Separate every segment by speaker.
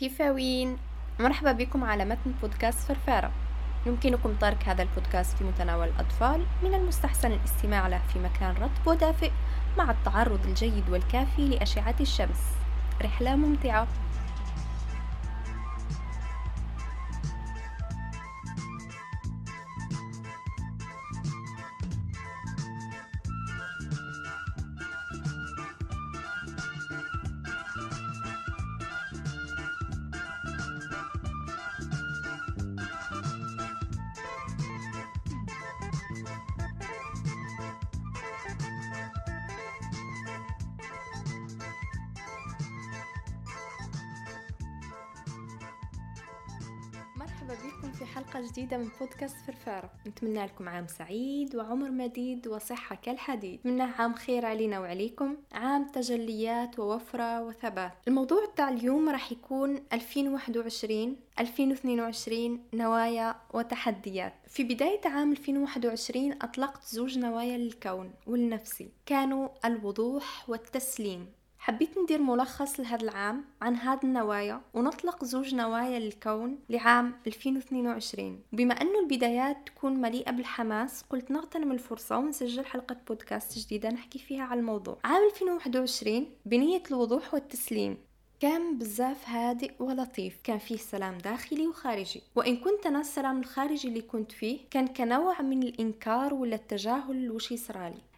Speaker 1: فيفاوين مرحبا بكم على متن بودكاست فرفارة. يمكنكم ترك هذا البودكاست في متناول الأطفال من المستحسن الاستماع له في مكان رطب ودافئ مع التعرض الجيد والكافي لأشعة الشمس. رحلة ممتعة. مرحبا بكم في حلقة جديدة من بودكاست فرفارة نتمنى لكم عام سعيد وعمر مديد وصحة كالحديد. نتمنى عام خير علينا وعليكم. عام تجليات ووفرة وثبات. الموضوع تاع اليوم راح يكون 2021 2022 نوايا وتحديات. في بداية عام 2021 أطلقت زوج نوايا للكون والنفسي كانوا الوضوح والتسليم. حبيت ندير ملخص لهذا العام عن هذه النوايا ونطلق زوج نوايا للكون لعام 2022 بما أنه البدايات تكون مليئة بالحماس قلت نغتنم الفرصة ونسجل حلقة بودكاست جديدة نحكي فيها على الموضوع. عام 2021 بنية الوضوح والتسليم. كان بزاف هادئ ولطيف كان فيه سلام داخلي وخارجي. وإن كنت أنا السلام الخارجي اللي كنت فيه كان كنوع من الإنكار ولا التجاهل وشي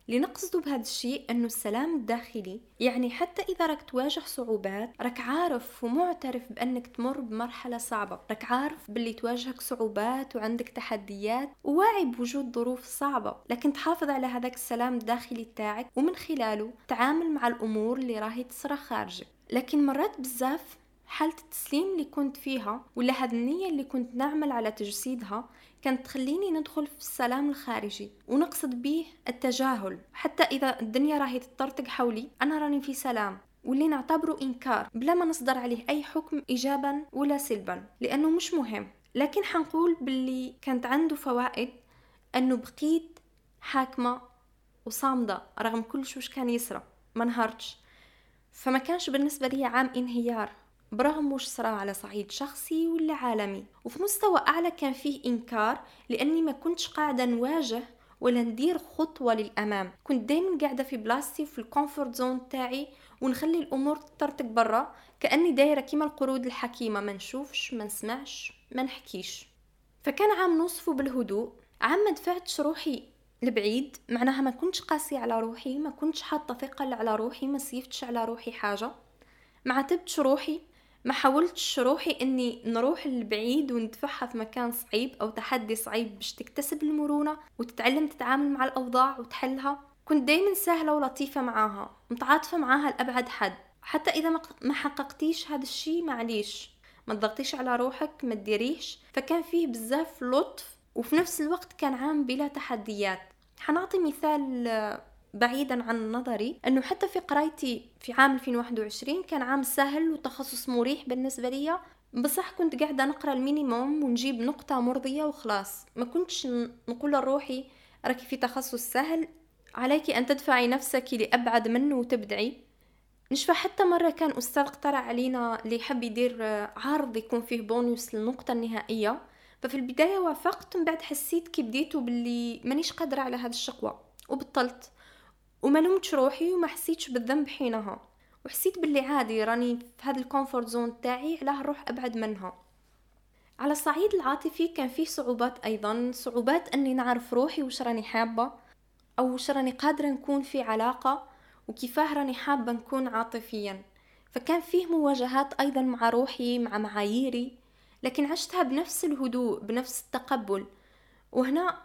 Speaker 1: صرالي لنقصد بهذا الشيء أنه السلام الداخلي يعني حتى إذا راك تواجه صعوبات راك عارف ومعترف بأنك تمر بمرحلة صعبة. راك عارف باللي تواجهك صعوبات وعندك تحديات وواعي بوجود ظروف صعبة. لكن تحافظ على هذاك السلام الداخلي تاعك ومن خلاله تعامل مع الأمور اللي راهي تصرى خارجك. لكن مرات بزاف حالة التسليم اللي كنت فيها ولا هذه النية اللي كنت نعمل على تجسيدها كانت تخليني ندخل في السلام الخارجي ونقصد به التجاهل. حتى إذا الدنيا راهي تطرطق حولي أنا راني في سلام واللي نعتبره إنكار. بلا ما نصدر عليه أي حكم إيجابا ولا سلبا لأنه مش مهم. لكن حنقول باللي كانت عنده فوائد أنه بقيت حاكمة وصامدة رغم كل شوش كان يسرى ما انهارتش فما كانش بالنسبة لي عام انهيار. برغم وش صرا على صعيد شخصي ولا عالمي. وفي مستوى أعلى كان فيه إنكار لأني ما كنتش قاعدة نواجه ولا ندير خطوة للأمام. كنت دايما قاعدة في بلاصتي في ال comfort zone تاعي ونخلي الأمور تطرطق برا كأني دايرة كيما القرود الحكيمة. ما نشوفش ما نسمعش ما نحكيش. فكان عام نصفه بالهدوء. عام ما دفعتش روحي لبعيد. معناها ما كنتش قاسية على روحي ما كنتش حاطة ثقل على روحي ما سيفتش على روحي حاجة. ما عاتبتش روحي. ما حاولتش روحي إني نروح للبعيد وندفعها في مكان صعيب أو تحدي صعيب باش تكتسب المرونة وتتعلم تتعامل مع الأوضاع وتحلها. كنت دايما سهلة ولطيفة معاها متعاطفة معاها لأبعد حد. حتى إذا ما حققتيش هذا الشي معليش. ما تضغطيش على روحك ما تديريش. فكان فيه بزاف لطف وفي نفس الوقت كان عام بلا تحديات. حنعطي مثال بعيدا عن نظري إنه حتى في قرايتي في عام 2021 كان عام سهل وتخصص مريح بالنسبة لي. بصح كنت قاعدة نقرأ ال minimum ونجيب نقطة مرضية وخلاص. ما كنتش نقول لروحي راكي في تخصص سهل عليك أن تدفعي نفسك لأبعد منه وتبدعي. نشفى حتى مرة كان أستاذ اقترح علينا اللي يحب يدير عرض يكون فيه بونيوس للنقطة النهائية. ففي البداية وافقت من بعد حسيت كي بديتو باللي مانيش قادرة على هذا الشقوة. وبطلت. وما لومتش روحي وما حسيتش بالذنب حينها. وحسيت باللي عادي راني في هذا ال comfort zone تاعي علاه نروح أبعد منها. على الصعيد العاطفي كان فيه صعوبات أيضا صعوبات أني نعرف روحي وش راني حابة أو وش راني قادرة نكون في علاقة وكيفاه راني حابة نكون عاطفيا. فكان فيه مواجهات أيضا مع روحي مع معاييري لكن عشتها بنفس الهدوء بنفس التقبل. وهنا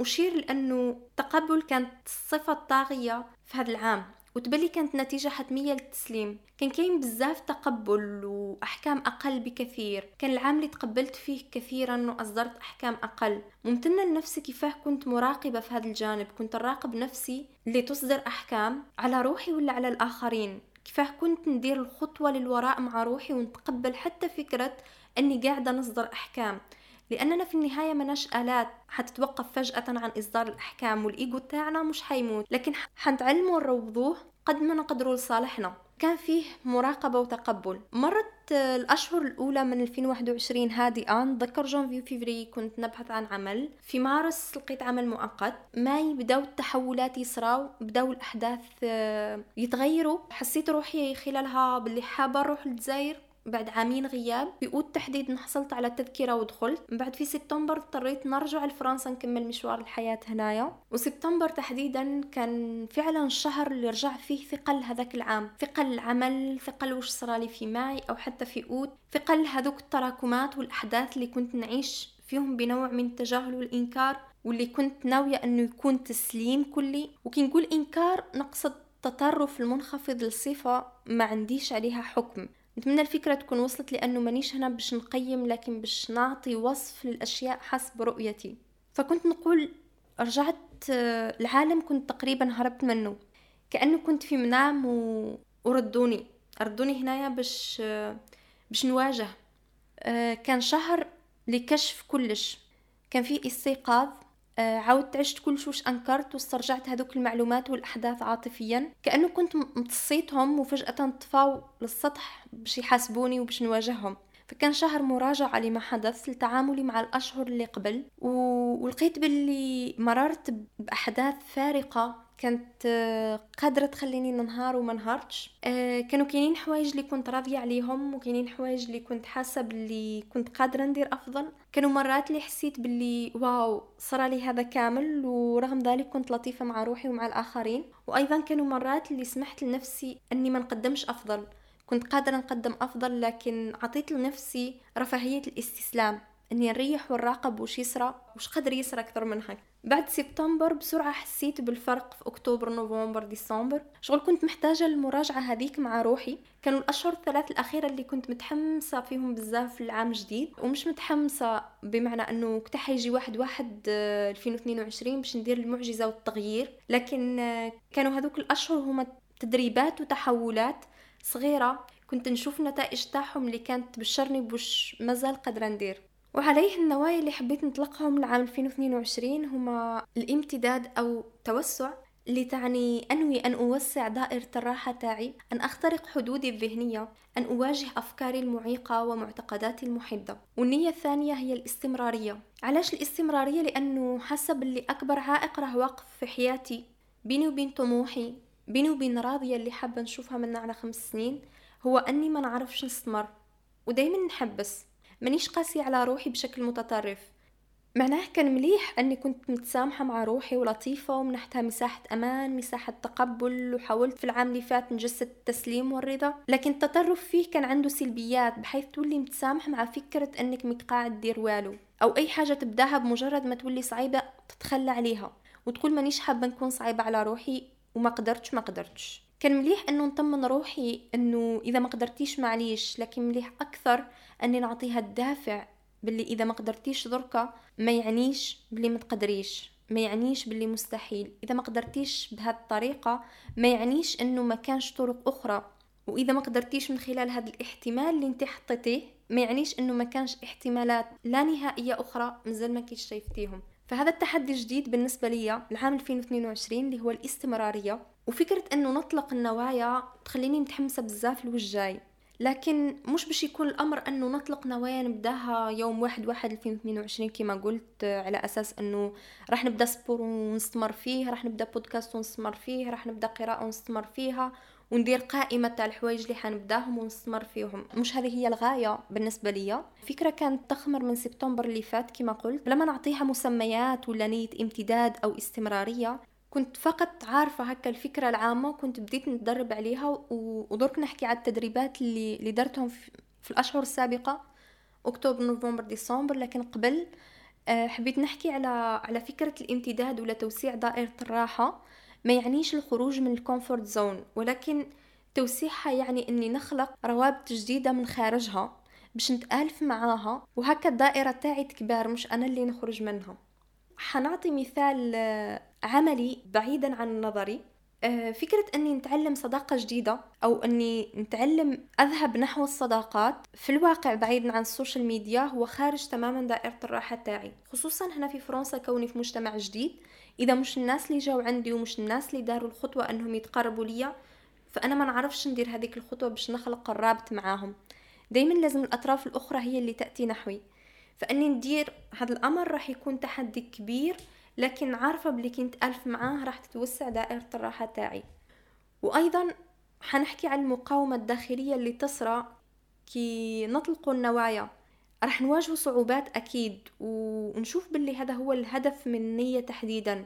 Speaker 1: أشير لأنه التقبل كانت الصفة الطاغية في هذا العام وتبلي كانت نتيجة حتمية للتسليم. كان كاين بزاف تقبل وأحكام أقل بكثير. كان العام اللي تقبلت فيه كثيرا وأصدرت أحكام أقل. ممتنة لنفسي كيفاه كنت مراقبة في هذا الجانب. كنت أراقب نفسي اللي تصدر أحكام على روحي ولا على الآخرين. كيفاه كنت ندير الخطوة للوراء مع روحي ونتقبل حتى فكرة أني قاعدة نصدر أحكام. لأننا في النهاية مناش آلات. حتتوقف فجأة عن إصدار الأحكام والإيجو تاعنا مش حيموت. لكن حنتعلموا نروضوه قد ما نقدروا لصالحنا. كان فيه مراقبة وتقبل. مرت الأشهر الأولى من 2021 هادئة نتذكر جانفي وفيفري كنت نبحث عن عمل. في مارس لقيت عمل مؤقت. ماي بداو التحولات يصراو بداو الأحداث آه، يتغيروا. حسيت روحي خلالها باللي حابة نروح للجزائر بعد عامين غياب أوت تحديدا حصلت على تذكرة ودخلت. من بعد في سبتمبر اضطريت نرجع لفرنسا نكمل مشوار الحياة هنايا. وسبتمبر تحديدا كان فعلا الشهر اللي رجع فيه ثقل هذاك العام. ثقل العمل ثقل وش صرالي في ماي أو حتى في أوت ثقل هذوك التراكمات والأحداث اللي كنت نعيش فيهم بنوع من التجاهل والإنكار واللي كنت ناوية أنه يكون تسليم كلي. وكي نقول إنكار نقصد تطرف المنخفض للصفة ما عنديش عليها حكم. نتمنى الفكرة تكون وصلت لأنه مانيش هنا باش نقيم لكن باش نعطي وصف للأشياء حسب رؤيتي. فكنت نقول رجعت آه، العالم كنت تقريبا هربت منه. كأنه كنت في منام و... وردوني. ردوني هنايا باش آه، باش نواجه. آه، كان شهر لكشف كلش. كان في استيقاظ. عاودت عشت كل شوش أنكرت واسترجعت هذوك المعلومات والأحداث عاطفيا. كأنه كنت متصيتهم وفجأة طفاو للسطح باش يحاسبوني وباش نواجههم. فكان شهر مراجعة لما حدث لتعاملي مع الأشهر اللي قبل و... ولقيت باللي مررت بأحداث فارقة كانت آه، قادرة تخليني ننهار وما نهارتش. آه، كانوا كاينين حوايج اللي كنت راضية عليهم وكاينين حوايج اللي كنت حاسة باللي كنت قادرة ندير أفضل. كانوا مرات اللي حسيت باللي واو صار لي هذا كامل ورغم ذلك كنت لطيفة مع روحي ومع الآخرين. وأيضا كانوا مرات اللي سمحت لنفسي أني ما نقدمش أفضل. كنت قادرة نقدم أفضل لكن عطيت لنفسي رفاهية الاستسلام. إني نريح ونراقب وش يسرى وش قدر يسرى أكثر من هيك بعد سبتمبر بسرعة حسيت بالفرق في أكتوبر نوفمبر ديسمبر. شغل كنت محتاجة المراجعة هذيك مع روحي. كانوا الأشهر الثلاث الأخيرة اللي كنت متحمسة فيهم بزاف العام الجديد ومش متحمسة بمعنى أنه كنت حيجي واحد واحد 2022 آه، باش ندير المعجزة والتغيير. لكن آه، كانوا هذوك الأشهر هما تدريبات وتحولات صغيرة. كنت نشوف نتائج تاعهم اللي كانت تبشرني بوش مازال قادرة ندير. وعليه النوايا اللي حبيت نطلقهم لعام 2022 هما الامتداد أو توسع اللي تعني أنوي أن أوسع دائرة الراحة تاعي أن أخترق حدودي الذهنية أن أواجه أفكاري المعيقة ومعتقداتي المحدة والنية الثانية هي الاستمرارية. علاش الاستمرارية؟ لأنه حسب اللي أكبر عائق راه واقف في حياتي. بيني وبين طموحي بيني وبين راضية اللي حابة نشوفها من على خمس سنين هو أني ما نعرفش نستمر. ودايما نحبس. مانيش قاسية على روحي بشكل متطرف. معناه كان مليح أني كنت متسامحة مع روحي ولطيفة ومنحتها مساحة أمان مساحة تقبل وحاولت في العام اللي فات نجسد التسليم والرضا. لكن التطرف فيه كان عنده سلبيات بحيث تولي متسامح مع فكرة أنك مقاعد دير والو. أو أي حاجة تبدأها بمجرد ما تولي صعيبة تتخلى عليها. وتقول مانيش حابة نكون صعيبة على روحي وما قدرتش ما قدرتش. كان مليح إنه نطمن روحي إنه إذا ما قدرتيش معليش لكن مليح أكثر إني نعطيها الدافع باللي إذا ما قدرتيش دركا ما يعنيش باللي ما تقدريش ما يعنيش باللي مستحيل. إذا ما قدرتيش بهذه الطريقة ما يعنيش إنه ما كانش طرق أخرى. وإذا ما قدرتيش من خلال هذا الاحتمال اللي انت حطيتيه ما يعنيش إنه ما كانش احتمالات لا نهائية أخرى مازال ما كيش شايفتيهم. فهذا التحدي الجديد بالنسبة لي العام 2022 اللي هو الاستمرارية. وفكرة إنه نطلق النوايا تخليني متحمسة بزاف لوجاي لكن مش باش يكون الأمر إنه نطلق نوايا نبداها يوم واحد واحد 2022 كما قلت على أساس إنه راح نبدأ سبور ونستمر فيه راح نبدأ بودكاست ونستمر فيه راح نبدأ قراءة ونستمر فيها وندير قائمة تاع الحوايج اللي حنبداهم ونستمر فيهم. مش هذه هي الغاية بالنسبة لي فكرة كانت تخمر من سبتمبر اللي فات كما قلت. لما نعطيها مسميات ولا نية امتداد أو استمرارية كنت فقط عارفة هكا الفكرة العامة وكنت بديت نتدرب عليها ودرك نحكي على التدريبات اللي, درتهم في الأشهر السابقة أكتوبر نوفمبر ديسمبر. لكن قبل آه، حبيت نحكي على على فكرة الامتداد ولا توسيع دائرة الراحة. ما يعنيش الخروج من ال comfort zone ولكن توسيعها يعني إني نخلق روابط جديدة من خارجها باش نتألف معاها وهكا الدائرة تاعي تكبر مش أنا اللي نخرج منها. حنعطي مثال آه، عملي بعيدا عن النظري آه، فكرة أني نتعلم صداقة جديدة أو أني نتعلم أذهب نحو الصداقات في الواقع بعيدا عن ال social media هو خارج تماما دائرة الراحة تاعي خصوصا هنا في فرنسا كوني في مجتمع جديد إذا مش الناس اللي جاو عندي ومش الناس اللي داروا الخطوة أنهم يتقربوا ليا فأنا ما نعرفش ندير هذيك الخطوة باش نخلق الرابط معاهم. دايما لازم الأطراف الأخرى هي اللي تأتي نحوي. فأني ندير هذا الأمر راح يكون تحدي كبير لكن عارفة بلي كنت ألف معاه راح تتوسع دائرة الراحة تاعي. وأيضا حنحكي عن المقاومة الداخلية اللي تصرى كي نطلق النوايا. راح نواجه صعوبات أكيد ونشوف باللي هذا هو الهدف من النية تحديدا.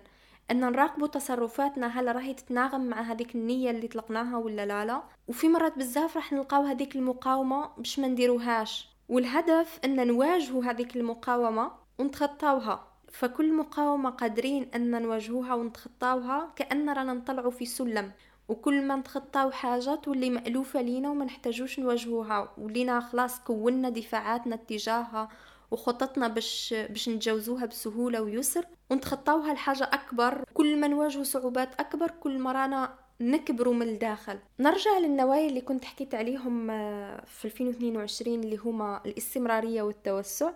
Speaker 1: أن نراقبوا تصرفاتنا هل راهي تتناغم مع هذيك النية اللي طلقناها ولا لا لا. وفي مرات بزاف راح نلقاو هذيك المقاومة باش ما نديروهاش. والهدف أن نواجهوا هذيك المقاومة ونتخطاوها. فكل مقاومة قادرين أن نواجهوها ونتخطاوها كأن رانا نطلعوا في سلم. وكل ما نتخطاو حاجة تولي مألوفة لينا وما نحتاجوش نواجهوها. ولينا خلاص كونا دفاعاتنا اتجاهها وخططنا باش باش نتجاوزوها بسهولة ويسر. ونتخطاوها لحاجة أكبر. كل ما نواجهو صعوبات أكبر كل ما رانا نكبروا من الداخل. نرجع للنوايا اللي كنت حكيت عليهم آه، في 2022 اللي هما الاستمرارية والتوسع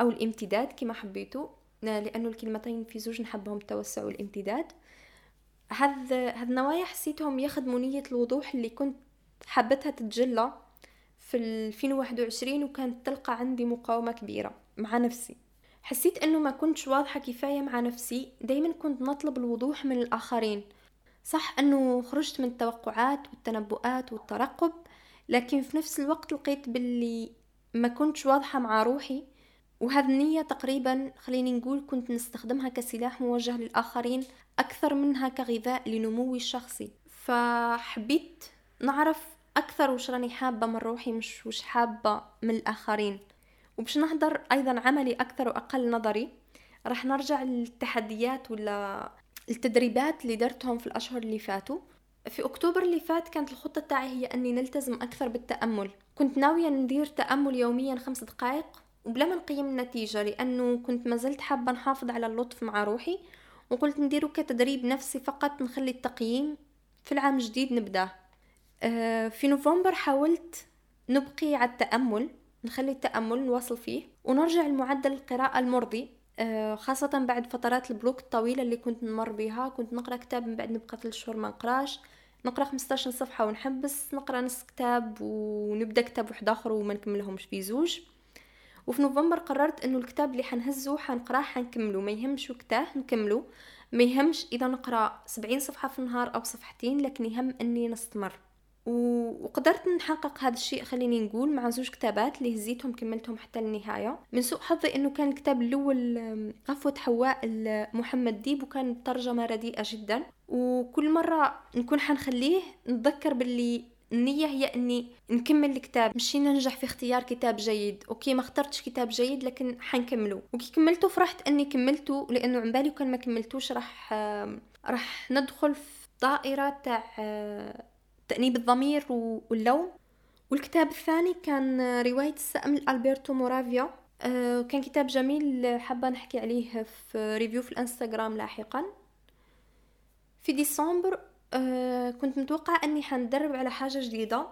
Speaker 1: أو الامتداد كما حبيتوا لأنه الكلمتين في زوج نحبهم التوسع والامتداد هذ هذ النوايا حسيتهم يخدموا نية الوضوح اللي كنت حبتها تتجلى في 2021 وكانت تلقى عندي مقاومة كبيرة مع نفسي. حسيت إنه ما كنتش واضحة كفاية مع نفسي. دايما كنت نطلب الوضوح من الآخرين. صح إنه خرجت من التوقعات والتنبؤات والترقب لكن في نفس الوقت لقيت باللي ما كنتش واضحة مع روحي. وهذه النية تقريبا خليني نقول كنت نستخدمها كسلاح موجه للآخرين أكثر منها كغذاء لنموي الشخصي فحبيت نعرف أكثر وش راني حابة من روحي مش وش حابة من الآخرين. وباش نهضر أيضا عملي أكثر وأقل نظري راح نرجع للتحديات ولا التدريبات اللي درتهم في الأشهر اللي فاتوا. في أكتوبر اللي فات كانت الخطة تاعي هي أني نلتزم أكثر بالتأمل. كنت ناوية ندير تأمل يوميا خمس دقائق وبلا ما نقيم النتيجة لأنه كنت مازلت حابة نحافظ على اللطف مع روحي وقلت نديرو كتدريب نفسي فقط نخلي التقييم في العام الجديد نبداه أه في نوفمبر حاولت نبقي على التأمل نخلي التأمل نواصل فيه ونرجع لمعدل القراءة المرضي أه خاصة بعد فترات البلوك الطويلة اللي كنت نمر بها كنت نقرأ كتاب من بعد نبقى ثلاث شهور ما نقراش نقرأ 15 صفحة ونحبس نقرأ نص كتاب ونبدأ كتاب واحد آخر وما نكملهمش في زوج وفي نوفمبر قررت إنه الكتاب اللي حنهزه حنقراه حنكمله. ما يهمش وقتاه نكمله. ما يهمش إذا نقرأ سبعين صفحة في النهار أو صفحتين لكن يهم إني نستمر. وقدرت نحقق هذا الشيء خليني نقول مع زوج كتابات اللي هزيتهم كملتهم حتى النهاية من سوء حظي إنه كان الكتاب الأول غفوة حواء محمد ديب وكان ترجمة رديئة جدا. وكل مرة نكون حنخليه نتذكر باللي النية هي إني نكمل الكتاب ماشي ننجح في اختيار كتاب جيد okay ما اخترتش كتاب جيد لكن حنكمله وكي كملته فرحت إني كملته لأنه عن بالي وكان ما كملتوش راح راح ندخل في دائرة تاع تأنيب الضمير واللوم. والكتاب الثاني كان رواية السأم لألبرتو مورافيا. آه، كان كتاب جميل حابة نحكي عليه في ريفيو في الإنستغرام لاحقا. في ديسمبر أه كنت متوقعة أني حندرب على حاجة جديدة.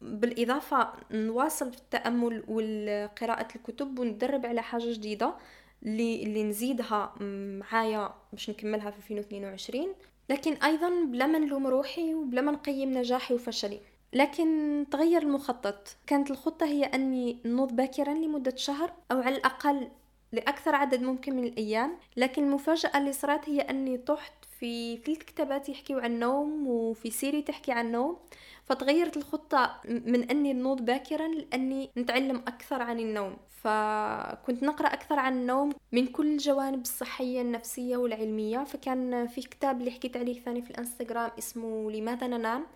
Speaker 1: بالإضافة نواصل في التأمل وقراءة الكتب وندرب على حاجة جديدة اللي, اللي نزيدها معايا باش نكملها في 2022 لكن أيضا بلا ما نلوم روحي وبلا ما نقيم نجاحي وفشلي. لكن تغير المخطط. كانت الخطة هي أني نوض باكرا لمدة شهر أو على الأقل لأكثر عدد ممكن من الأيام. لكن المفاجأة اللي صارت هي أني طحت في ثلاث كتابات يحكيوا عن النوم وفي سيري تحكي عن النوم فتغيرت الخطة من أني نوض باكرا لأني نتعلم أكثر عن النوم. فكنت نقرأ أكثر عن النوم من كل الجوانب الصحية النفسية والعلمية. فكان في كتاب اللي حكيت عليه ثاني في الإنستغرام اسمه لماذا ننام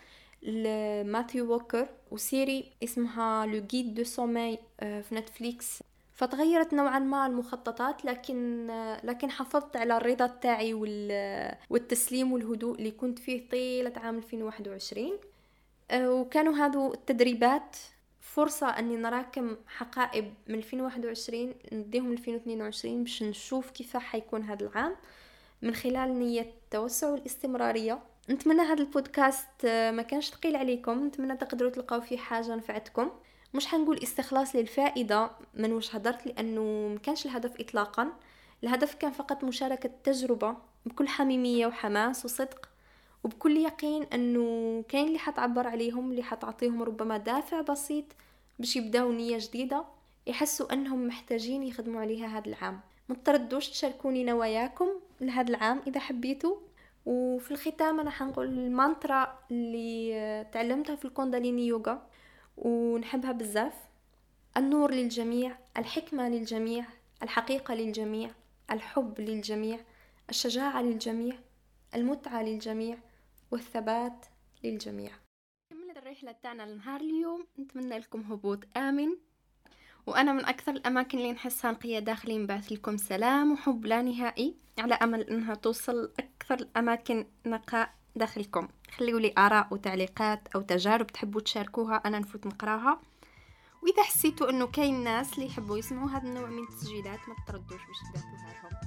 Speaker 1: لماثيو ووكر وسيري اسمها le guide du sommeil في نتفليكس. فتغيرت نوعا ما المخططات لكن لكن حافظت على الرضا تاعي والتسليم والهدوء اللي كنت فيه طيلة عام 2021 أه، وكانوا هذو التدريبات فرصة أني نراكم حقائب من 2021 نديهم 2022 باش نشوف كيف حيكون هذا العام من خلال نية التوسع والاستمرارية. نتمنى هذا البودكاست أه، ما كانش ثقيل عليكم. نتمنى تقدروا تلقاو فيه حاجة نفعتكم. مش حنقول استخلاص للفائدة من وش هدرت لأنه مكانش الهدف إطلاقا. الهدف كان فقط مشاركة تجربة بكل حميمية وحماس وصدق وبكل يقين أنه كاين اللي حتعبر عليهم اللي حتعطيهم ربما دافع بسيط باش يبداو نية جديدة يحسوا أنهم محتاجين يخدموا عليها هذا العام. ما تردوش تشاركوني نواياكم لهذا العام إذا حبيتوا. وفي الختام أنا حنقول المانترا اللي تعلمتها في الكونداليني يوغا. ونحبها بزاف. النور للجميع الحكمة للجميع الحقيقة للجميع الحب للجميع الشجاعة للجميع المتعة للجميع والثبات للجميع. كملت الرحلة تاعنا لنهار اليوم. نتمنى لكم هبوط آمن. وأنا من أكثر الأماكن اللي نحسها نقية داخلي نبعث لكم سلام وحب لا نهائي. على أمل أنها توصل أكثر الأماكن نقاء. داخلكم. خليوا لي آراء وتعليقات أو تجارب تحبوا تشاركوها أنا نفوت نقراها. وإذا حسيتوا أنه كاين ناس اللي يحبوا يسمعوا هذا النوع من التسجيلات ما تردوش باش تبعثوها لهم.